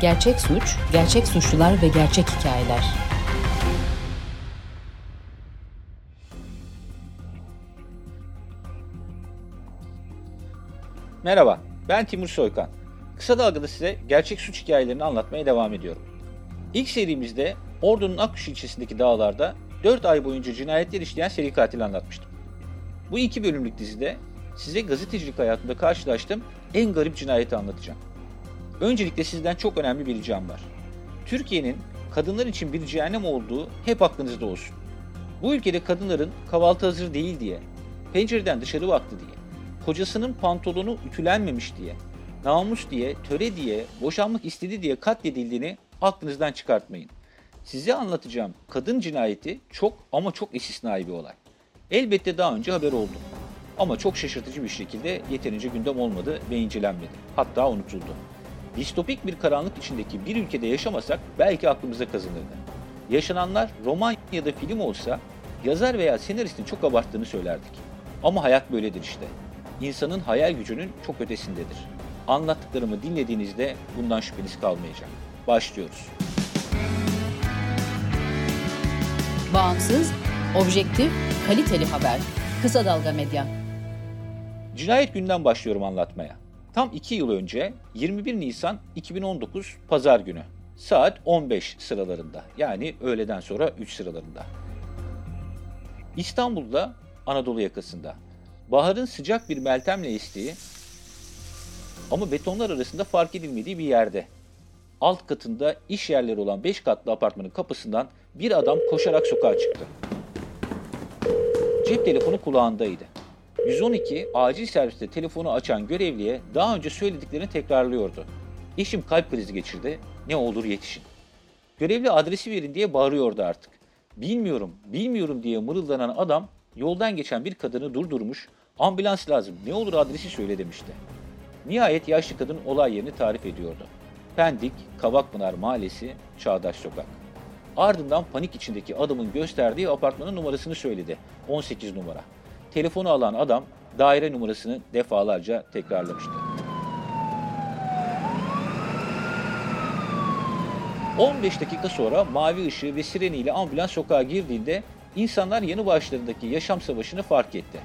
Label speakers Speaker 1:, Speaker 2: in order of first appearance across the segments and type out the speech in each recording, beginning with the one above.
Speaker 1: Gerçek suç, gerçek suçlular ve gerçek hikayeler.
Speaker 2: Merhaba, ben Timur Soykan. Kısa Dalga'da size gerçek suç hikayelerini anlatmaya devam ediyorum. İlk serimizde Ordu'nun Akkuş ilçesindeki dağlarda 4 ay boyunca cinayetler işleyen seri katil anlatmıştım. Bu iki bölümlük dizide size gazetecilik hayatında karşılaştığım en garip cinayeti anlatacağım. Öncelikle sizden çok önemli bir ricam var. Türkiye'nin kadınlar için bir cehennem olduğu hep aklınızda olsun. Bu ülkede kadınların kahvaltı hazır değil diye, pencereden dışarı baktı diye, kocasının pantolonu ütülenmemiş diye, namus diye, töre diye, boşanmak istedi diye katledildiğini aklınızdan çıkartmayın. Size anlatacağım kadın cinayeti çok ama çok istisnai bir olay. Elbette daha önce haber oldu. Ama çok şaşırtıcı bir şekilde yeterince gündem olmadı ve incelenmedi. Hatta unutuldu. Distopik bir karanlık içindeki bir ülkede yaşamasak belki aklımıza kazınırdı. Yaşananlar roman ya da film olsa yazar veya senaristin çok abarttığını söylerdik. Ama hayat böyledir işte. İnsanın hayal gücünün çok ötesindedir. Anlattıklarımı dinlediğinizde bundan şüpheniz kalmayacak. Başlıyoruz.
Speaker 1: Bağımsız, objektif, kaliteli haber. Kısa Dalga Medya.
Speaker 2: Cinayet günden başlıyorum anlatmaya. Tam 2 yıl önce 21 Nisan 2019 Pazar günü saat 15 sıralarında yani öğleden sonra 3 sıralarında. İstanbul'da Anadolu yakasında baharın sıcak bir meltemle estiği ama betonlar arasında fark edilmediği bir yerde alt katında iş yerleri olan 5 katlı apartmanın kapısından bir adam koşarak sokağa çıktı. Cep telefonu kulağındaydı. 112 acil serviste telefonu açan görevliye daha önce söylediklerini tekrarlıyordu. Eşim kalp krizi geçirdi, ne olur yetişin. Görevli adresi verin diye bağırıyordu artık. Bilmiyorum, bilmiyorum diye mırıldanan adam yoldan geçen bir kadını durdurmuş, ambulans lazım, ne olur adresi söyle demişti. Nihayet yaşlı kadın olay yerini tarif ediyordu. Pendik, Kavakpınar Mahallesi, Çağdaş Sokak. Ardından panik içindeki adamın gösterdiği apartmanın numarasını söyledi. 18 numara. Telefonu alan adam daire numarasını defalarca tekrarlamıştı. 15 dakika sonra mavi ışığı ve sireniyle ambulans sokağa girdiğinde insanlar yanı başlarındaki yaşam savaşını fark etti.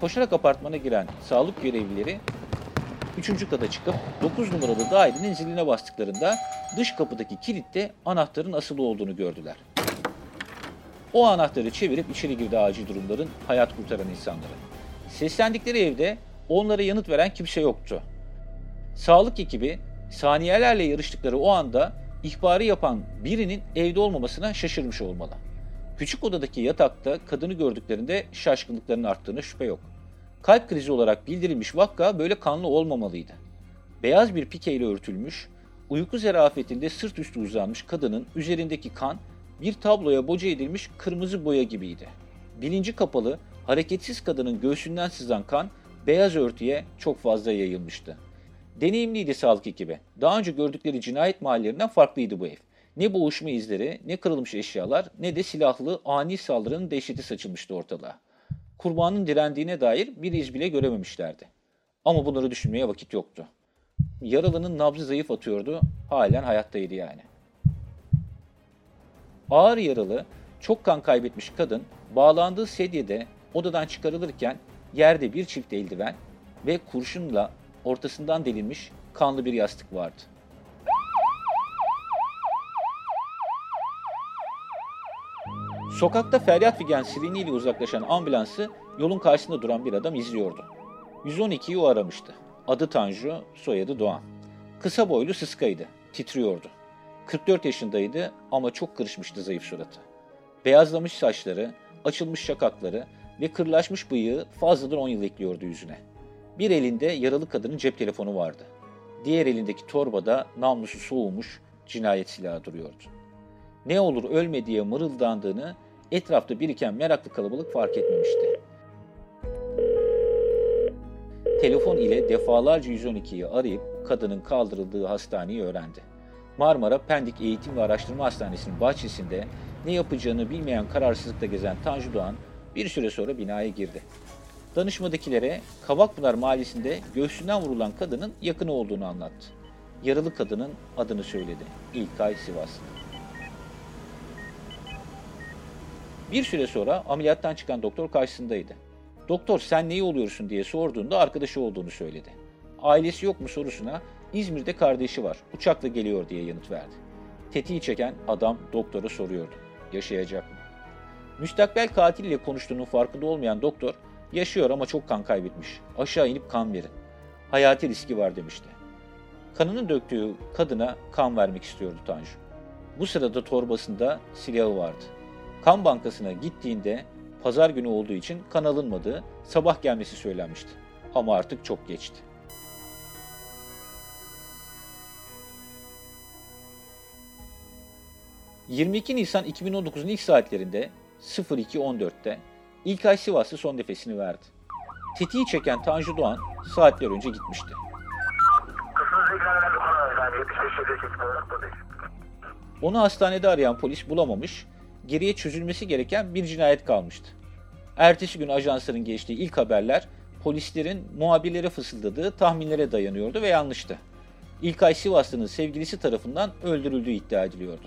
Speaker 2: Koşarak apartmana giren sağlık görevlileri 3. kata çıkıp 9 numaralı dairenin ziline bastıklarında dış kapıdaki kilitte anahtarın asılı olduğunu gördüler. O anahtarı çevirip içeri girdi acil durumların hayat kurtaran insanları. Seslendikleri evde onlara yanıt veren kimse yoktu. Sağlık ekibi saniyelerle yarıştıkları o anda ihbarı yapan birinin evde olmamasına şaşırmış olmalı. Küçük odadaki yatakta kadını gördüklerinde şaşkınlıklarının arttığına şüphe yok. Kalp krizi olarak bildirilmiş vakka böyle kanlı olmamalıydı. Beyaz bir pikeyle örtülmüş, uyku zerafetinde sırt üstü uzanmış kadının üzerindeki kan bir tabloya boca edilmiş kırmızı boya gibiydi. Bilinci kapalı, hareketsiz kadının göğsünden sızan kan beyaz örtüye çok fazla yayılmıştı. Deneyimliydi sağlık ekibi. Daha önce gördükleri cinayet mahallerinden farklıydı bu ev. Ne boğuşma izleri, ne kırılmış eşyalar, ne de silahlı ani saldırının dehşeti saçılmıştı ortalığa. Kurbanın direndiğine dair bir iz bile görememişlerdi. Ama bunları düşünmeye vakit yoktu. Yaralının nabzı zayıf atıyordu, halen hayattaydı yani. Ağır yaralı, çok kan kaybetmiş kadın bağlandığı sedyede odadan çıkarılırken yerde bir çift eldiven ve kurşunla ortasından delinmiş kanlı bir yastık vardı. Sokakta feryat figen sireniyle uzaklaşan ambulansı yolun karşısında duran bir adam izliyordu. 112'yi o aramıştı. Adı Tanju, soyadı Doğan. Kısa boylu sıskaydı, titriyordu. 44 yaşındaydı ama çok kırışmıştı zayıf suratı. Beyazlamış saçları, açılmış şakakları ve kırlaşmış bıyığı fazladan 10 yıl ekliyordu yüzüne. Bir elinde yaralı kadının cep telefonu vardı. Diğer elindeki torbada namlusu soğumuş cinayet silahı duruyordu. Ne olur ölme diye mırıldandığını etrafta biriken meraklı kalabalık fark etmemişti. Telefon ile defalarca 112'yi arayıp kadının kaldırıldığı hastaneyi öğrendi. Marmara Pendik Eğitim ve Araştırma Hastanesi'nin bahçesinde ne yapacağını bilmeyen kararsızlıkla gezen Tanju Doğan bir süre sonra binaya girdi. Danışmadakilere Kavakpınar Mahallesi'nde göğsünden vurulan kadının yakını olduğunu anlattı. yaralı kadının adını söyledi. İlkay Sivaslı. Bir süre sonra ameliyattan çıkan doktor karşısındaydı. Doktor sen neyi oluyorsun diye sorduğunda arkadaşı olduğunu söyledi. Ailesi yok mu sorusuna İzmir'de kardeşi var, uçakla geliyor diye yanıt verdi. Tetiği çeken adam doktora soruyordu. Yaşayacak mı? Müstakbel katille konuştuğunun farkında olmayan doktor, yaşıyor ama çok kan kaybetmiş. Aşağı inip kan verin. Hayati riski var demişti. Kanını döktüğü kadına kan vermek istiyordu Tanju. Bu sırada torbasında silahı vardı. Kan bankasına gittiğinde pazar günü olduğu için kan alınmadığı, sabah gelmesi söylenmişti. Ama artık çok geçti. ...22 Nisan 2019'un ilk saatlerinde 02.14'te İlkay Sivaslı son nefesini verdi. Tetiği çeken Tanju Doğan saatler önce gitmişti. Onu hastanede arayan polis bulamamış, geriye çözülmesi gereken bir cinayet kalmıştı. Ertesi gün ajansların geçtiği ilk haberler polislerin muhabirlere fısıldadığı tahminlere dayanıyordu ve yanlıştı. İlkay Sivaslı'nın sevgilisi tarafından öldürüldüğü iddia ediliyordu.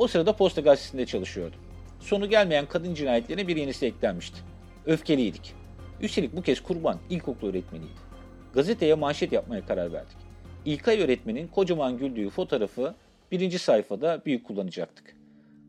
Speaker 2: O sırada Posta Gazetesi'nde çalışıyordu. Sonu gelmeyen kadın cinayetlerine bir yenisi eklenmişti. Öfkeliydik. Üstelik bu kez kurban ilkokul öğretmeniydi. Gazeteye manşet yapmaya karar verdik. İlkay öğretmenin kocaman güldüğü fotoğrafı birinci sayfada büyük kullanacaktık.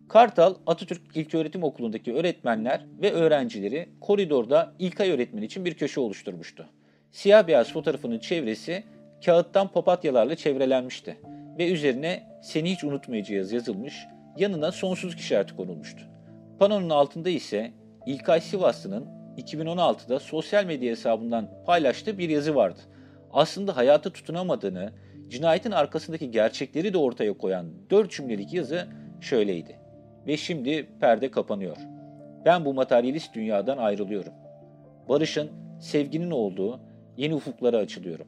Speaker 2: Kartal Atatürk İlköğretim Okulu'ndaki öğretmenler ve öğrencileri koridorda İlkay öğretmen için bir köşe oluşturmuştu. Siyah beyaz fotoğrafının çevresi kağıttan papatyalarla çevrelenmişti ve üzerine seni hiç unutmayacağız yazılmış, yanına sonsuzluk işareti konulmuştu. Panonun altında ise İlkay Sivaslı'nın 2016'da sosyal medya hesabından paylaştığı bir yazı vardı. Aslında hayata tutunamadığını, cinayetin arkasındaki gerçekleri de ortaya koyan dört cümlelik yazı şöyleydi. Ve şimdi perde kapanıyor. Ben bu materyalist dünyadan ayrılıyorum. Barışın, sevginin olduğu yeni ufuklara açılıyorum.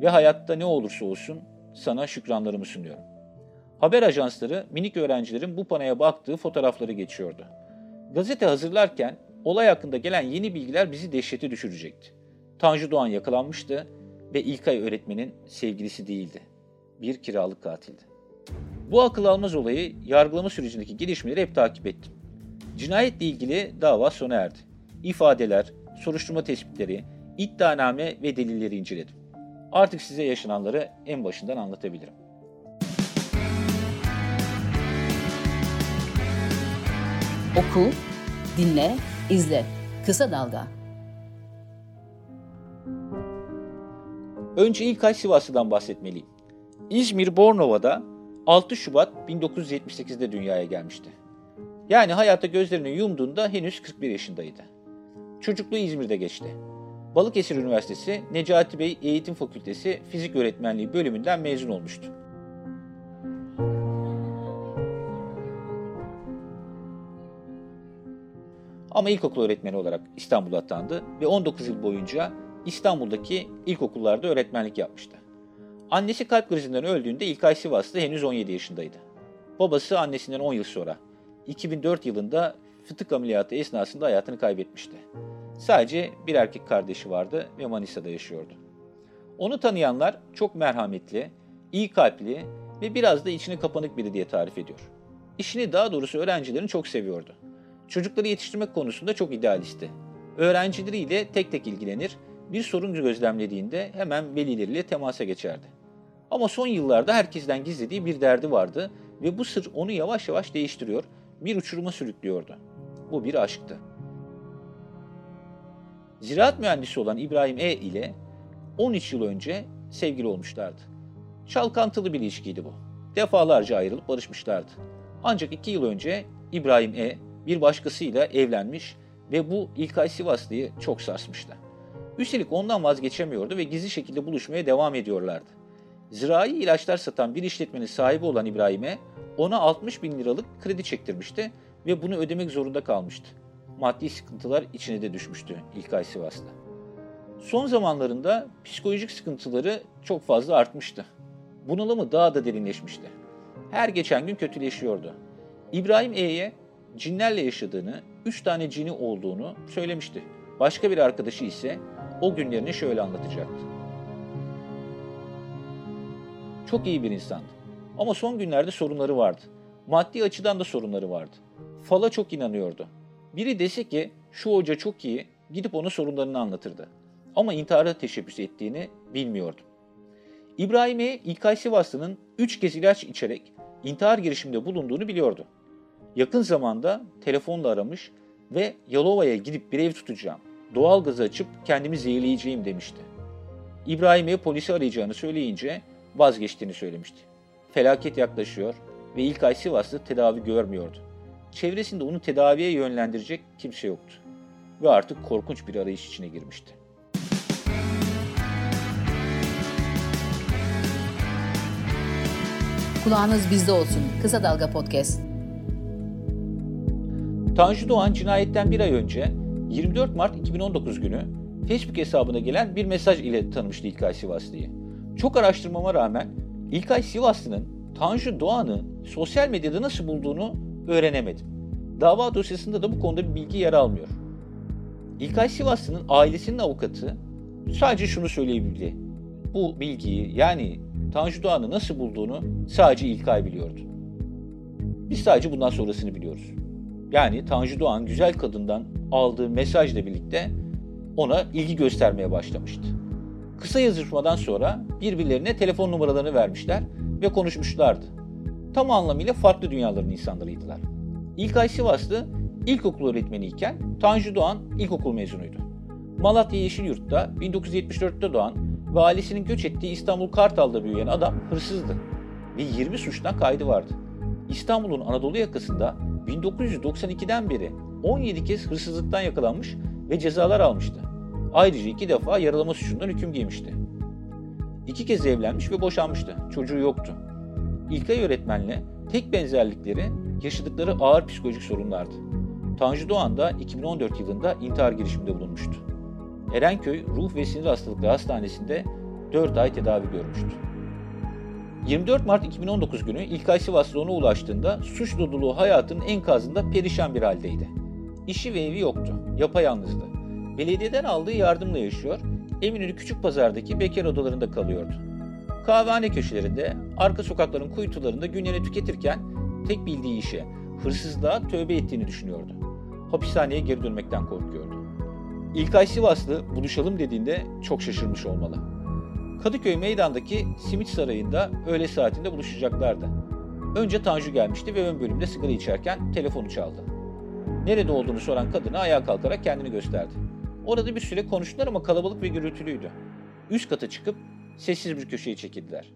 Speaker 2: Ve hayatta ne olursa olsun sana şükranlarımı sunuyorum. Haber ajansları minik öğrencilerin bu panoya baktığı fotoğrafları geçiyordu. Gazete hazırlarken olay hakkında gelen yeni bilgiler bizi dehşete düşürecekti. Tanju Doğan yakalanmıştı ve İlkay öğretmenin sevgilisi değildi. Bir kiralık katildi. Bu akıl almaz olayı yargılama sürecindeki gelişmeleri hep takip ettim. Cinayetle ilgili dava sona erdi. İfadeler, soruşturma tespitleri, iddianame ve delilleri inceledim. Artık size yaşananları en başından anlatabilirim.
Speaker 1: Oku, dinle, izle. Kısa Dalga.
Speaker 2: Önce İlkay Sivaslı'dan bahsetmeliyim. İzmir Bornova'da 6 Şubat 1978'de dünyaya gelmişti. Yani hayata gözlerini yumduğunda henüz 41 yaşındaydı. Çocukluğu İzmir'de geçti. Balıkesir Üniversitesi Necati Bey Eğitim Fakültesi Fizik Öğretmenliği bölümünden mezun olmuştu. Ama ilkokul öğretmeni olarak İstanbul'a atandı ve 19 yıl boyunca İstanbul'daki ilkokullarda öğretmenlik yapmıştı. Annesi kalp krizinden öldüğünde İlkay Sivaslı henüz 17 yaşındaydı. Babası annesinden 10 yıl sonra 2004 yılında fıtık ameliyatı esnasında hayatını kaybetmişti. Sadece bir erkek kardeşi vardı ve Manisa'da yaşıyordu. Onu tanıyanlar çok merhametli, iyi kalpli ve biraz da içine kapanık biri diye tarif ediyor. İşini daha doğrusu öğrencilerini çok seviyordu. Çocukları yetiştirmek konusunda çok idealistti. Öğrencileriyle tek tek ilgilenir, bir sorun gözlemlediğinde hemen velileriyle temasa geçerdi. Ama son yıllarda herkesten gizlediği bir derdi vardı ve bu sır onu yavaş yavaş değiştiriyor, bir uçuruma sürüklüyordu. Bu bir aşktı. Ziraat mühendisi olan İbrahim E ile 13 yıl önce sevgili olmuşlardı. Çalkantılı bir ilişkiydi bu. Defalarca ayrılıp barışmışlardı. Ancak iki yıl önce İbrahim E bir başkasıyla evlenmiş ve bu İlkay Sivaslı'yı çok sarsmıştı. Üstelik ondan vazgeçemiyordu ve gizli şekilde buluşmaya devam ediyorlardı. Zirai ilaçlar satan bir işletmenin sahibi olan İbrahim'e ona 60 bin liralık kredi çektirmişti ve bunu ödemek zorunda kalmıştı. Maddi sıkıntılar içine de düşmüştü İlkay Sivaslı. Son zamanlarında psikolojik sıkıntıları çok fazla artmıştı. Bunalımı daha da derinleşmişti. Her geçen gün kötüleşiyordu. İbrahim E'ye cinlerle yaşadığını, üç tane cini olduğunu söylemişti. Başka bir arkadaşı ise o günlerini şöyle anlatacaktı. Çok iyi bir insandı. Ama son günlerde sorunları vardı. Maddi açıdan da sorunları vardı. Fala çok inanıyordu. Biri dese ki şu hoca çok iyi, gidip ona sorunlarını anlatırdı. Ama intihara teşebbüs ettiğini bilmiyordu. İbrahim'e İlkay Sivaslı'nın 3 kez ilaç içerek intihar girişiminde bulunduğunu biliyordu. Yakın zamanda telefonla aramış ve Yalova'ya gidip bir ev tutacağım, doğal gazı açıp kendimi zehirleyeceğim demişti. İbrahim'e polisi arayacağını söyleyince vazgeçtiğini söylemişti. Felaket yaklaşıyor ve İlkay Sivaslı tedavi görmüyordu. Çevresinde onu tedaviye yönlendirecek kimse yoktu. Ve artık korkunç bir arayış içine girmişti.
Speaker 1: Kulağınız bizde olsun. Kısa Dalga Podcast.
Speaker 2: Tanju Doğan cinayetten bir ay önce 24 Mart 2019 günü Facebook hesabına gelen bir mesaj ile tanımıştı İlkay Sivaslı'yı. Çok araştırmama rağmen İlkay Sivaslı'nın Tanju Doğan'ı sosyal medyada nasıl bulduğunu öğrenemedim. Dava dosyasında da bu konuda bir bilgi yer almıyor. İlkay Sivaslı'nın ailesinin avukatı sadece şunu söyleyebildi. Bu bilgiyi yani Tanju Doğan'ı nasıl bulduğunu sadece İlkay biliyordu. Biz sadece bundan sonrasını biliyoruz. Yani Tanju Doğan güzel kadından aldığı mesajla birlikte ona ilgi göstermeye başlamıştı. Kısa yazışmadan sonra birbirlerine telefon numaralarını vermişler ve konuşmuşlardı. Tam anlamıyla farklı dünyaların insanlarıydılar. İlkay Sivaslı ilkokul öğretmeniyken Tanju Doğan ilkokul mezunuydu. Malatya Yeşilyurt'ta 1974'te doğan ve ailesinin göç ettiği İstanbul Kartal'da büyüyen adam hırsızdı ve 20 suçtan kaydı vardı. İstanbul'un Anadolu yakasında 1992'den beri 17 kez hırsızlıktan yakalanmış ve cezalar almıştı. Ayrıca iki defa yaralama suçundan hüküm giymişti. İki kez evlenmiş ve boşanmıştı. Çocuğu yoktu. İlkay öğretmenle tek benzerlikleri yaşadıkları ağır psikolojik sorunlardı. Tanju Doğan da 2014 yılında intihar girişiminde bulunmuştu. Erenköy Ruh ve Sinir Hastalıkları Hastanesi'nde 4 ay tedavi görmüştü. 24 Mart 2019 günü İlkay Sivaslı ona ulaştığında suç doluluğu hayatının enkazında perişan bir haldeydi. İşi ve evi yoktu, yapayalnızdı. Belediyeden aldığı yardımla yaşıyor, Eminönü Küçük Pazar'daki bekar odalarında kalıyordu. Kahvehane köşelerinde, arka sokakların kuytularında günlerini tüketirken tek bildiği işe, hırsızlığa tövbe ettiğini düşünüyordu. Hapishaneye geri dönmekten korkuyordu. İlkay Sivaslı buluşalım dediğinde çok şaşırmış olmalı. Kadıköy meydandaki simit sarayında öğle saatinde buluşacaklardı. Önce Tanju gelmişti ve ön bölümde sigara içerken telefonu çaldı. Nerede olduğunu soran kadına ayağa kalkarak kendini gösterdi. Orada bir süre konuştular ama kalabalık ve gürültülüydü. Üst kata çıkıp sessiz bir köşeye çekildiler.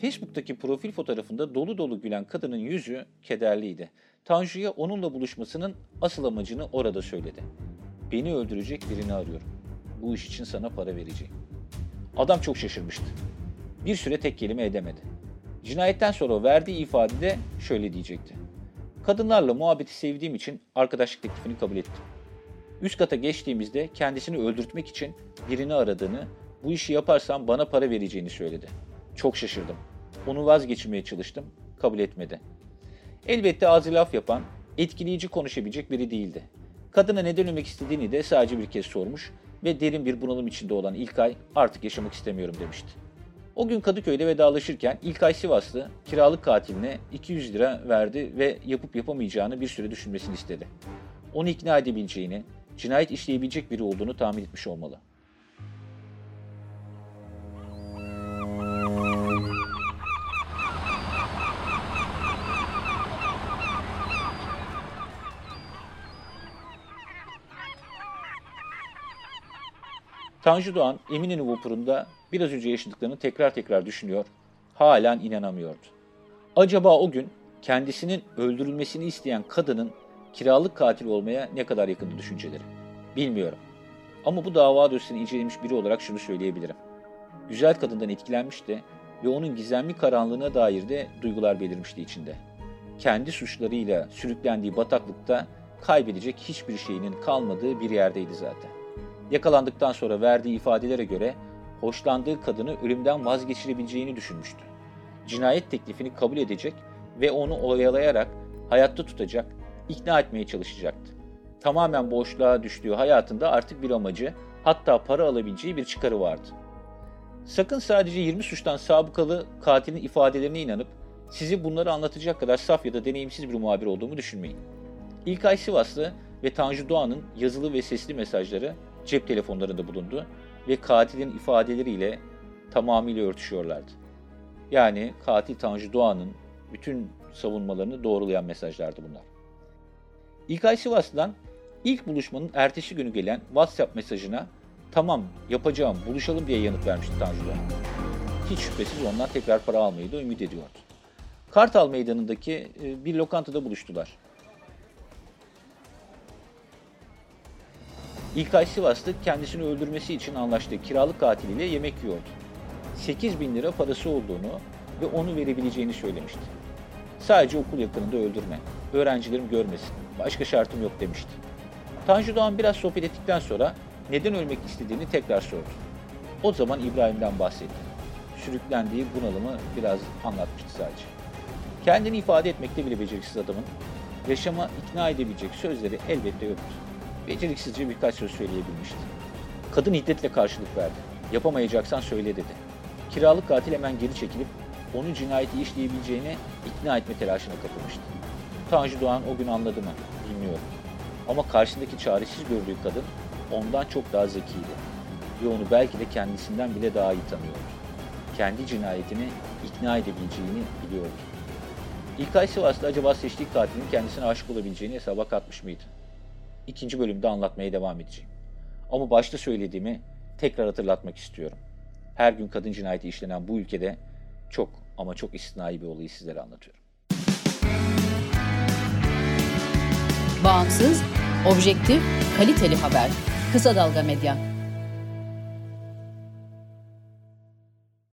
Speaker 2: Facebook'taki profil fotoğrafında dolu dolu gülen kadının yüzü kederliydi. Tanju'ya onunla buluşmasının asıl amacını orada söyledi. Beni öldürecek birini arıyorum. Bu iş için sana para vereceğim. Adam çok şaşırmıştı. Bir süre tek kelime edemedi. Cinayetten sonra verdiği ifadede şöyle diyecekti. Kadınlarla muhabbeti sevdiğim için arkadaşlık teklifini kabul ettim. Üst kata geçtiğimizde kendisini öldürtmek için birini aradığını, bu işi yaparsam bana para vereceğini söyledi. Çok şaşırdım. Onu vazgeçirmeye çalıştım, kabul etmedi. Elbette ağzı laf yapan, etkileyici konuşabilecek biri değildi. Kadına neden ölmek istediğini de sadece bir kez sormuş ve derin bir bunalım içinde olan İlkay artık yaşamak istemiyorum demişti. O gün Kadıköy'de vedalaşırken İlkay Sivaslı kiralık katiline 200 lira verdi ve yapıp yapamayacağını bir süre düşünmesini istedi. Onu ikna edebileceğini, cinayet işleyebilecek biri olduğunu tahmin etmiş olmalı. Tanju Doğan Eminönü vapurunda biraz önce yaşadıklarını tekrar tekrar düşünüyor, halen inanamıyordu. Acaba o gün kendisinin öldürülmesini isteyen kadının kiralık katil olmaya ne kadar yakındı düşünceleri? Bilmiyorum. Ama bu dava dosyasını incelemiş biri olarak şunu söyleyebilirim. Güzel kadından etkilenmişti ve onun gizemli karanlığına dair de duygular belirmişti içinde. Kendi suçlarıyla sürüklendiği bataklıkta kaybedecek hiçbir şeyinin kalmadığı bir yerdeydi zaten. Yakalandıktan sonra verdiği ifadelere göre hoşlandığı kadını ölümden vazgeçirebileceğini düşünmüştü. Cinayet teklifini kabul edecek ve onu oyalayarak hayatta tutacak, ikna etmeye çalışacaktı. Tamamen boşluğa düştüğü hayatında artık bir amacı, hatta para alabileceği bir çıkarı vardı. Sakın sadece 20 suçtan sabıkalı katilin ifadelerine inanıp sizi bunları anlatacak kadar saf ya da deneyimsiz bir muhabir olduğumu düşünmeyin. İlkay Sivaslı ve Tanju Doğan'ın yazılı ve sesli mesajları cep telefonlarında bulundu ve katilin ifadeleriyle tamamıyla örtüşüyorlardı. Yani katil Tanju Doğan'ın bütün savunmalarını doğrulayan mesajlardı bunlar. İlkay Sivas'tan ilk buluşmanın ertesi günü gelen WhatsApp mesajına tamam yapacağım buluşalım diye yanıt vermişti Tanju Doğan. Hiç şüphesiz ondan tekrar para almayı da ümit ediyordu. Kartal Meydanı'ndaki e, bir lokantada buluştular. İlkay Sivaslı kendisini öldürmesi için anlaştığı kiralık katiliyle yemek yiyordu. 8 bin lira parası olduğunu ve onu verebileceğini söylemişti. Sadece okul yakınında öldürme, öğrencilerim görmesin, başka şartım yok demişti. Tanju Doğan biraz sohbet ettikten sonra neden ölmek istediğini tekrar sordu. O zaman İbrahim'den bahsetti. Sürüklendiği bunalımı biraz anlatmıştı sadece. Kendini ifade etmekte bile beceriksiz adamın yaşama ikna edebilecek sözleri elbette yoktu. Beceriksizce birkaç söz söyleyebilmişti. Kadın hiddetle karşılık verdi. Yapamayacaksan söyle dedi. Kiralık katil hemen geri çekilip onu cinayeti işleyebileceğine ikna etme telaşına kapılmıştı. Tanju Doğan o gün anladı mı bilmiyorum. Ama karşısındaki çaresiz gördüğü kadın ondan çok daha zekiydi. Ve onu belki de kendisinden bile daha iyi tanıyordu. Kendi cinayetini ikna edebileceğini biliyordu. İlkay Sivas'ta acaba seçtiği katilin kendisine aşık olabileceğini hesaba katmış mıydı? İkinci bölümde anlatmaya devam edeceğim. Ama başta söylediğimi tekrar hatırlatmak istiyorum. Her gün kadın cinayeti işlenen bu ülkede çok ama çok istisnai bir olayı sizlere anlatıyorum.
Speaker 1: Bağımsız, objektif, kaliteli haber. Kısa Dalga Medya.